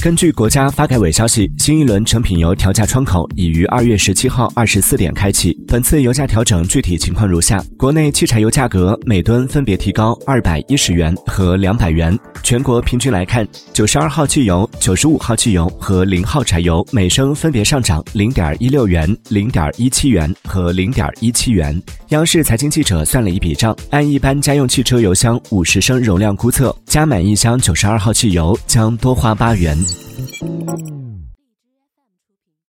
根据国家发改委消息，新一轮成品油调价窗口已于二月十七号二十四点开启。本次油价调整具体情况如下：国内汽柴油价格每吨分别提高二百一十元和两百元。全国平均来看，九十二号汽油、九十五号汽油和零号柴油每升分别上涨零点一六元、零点一七元和零点一七元。央视财经记者算了一笔账，按一般家用汽车油箱五十升容量估测，加满一箱九十二号汽油将多花八元。 음.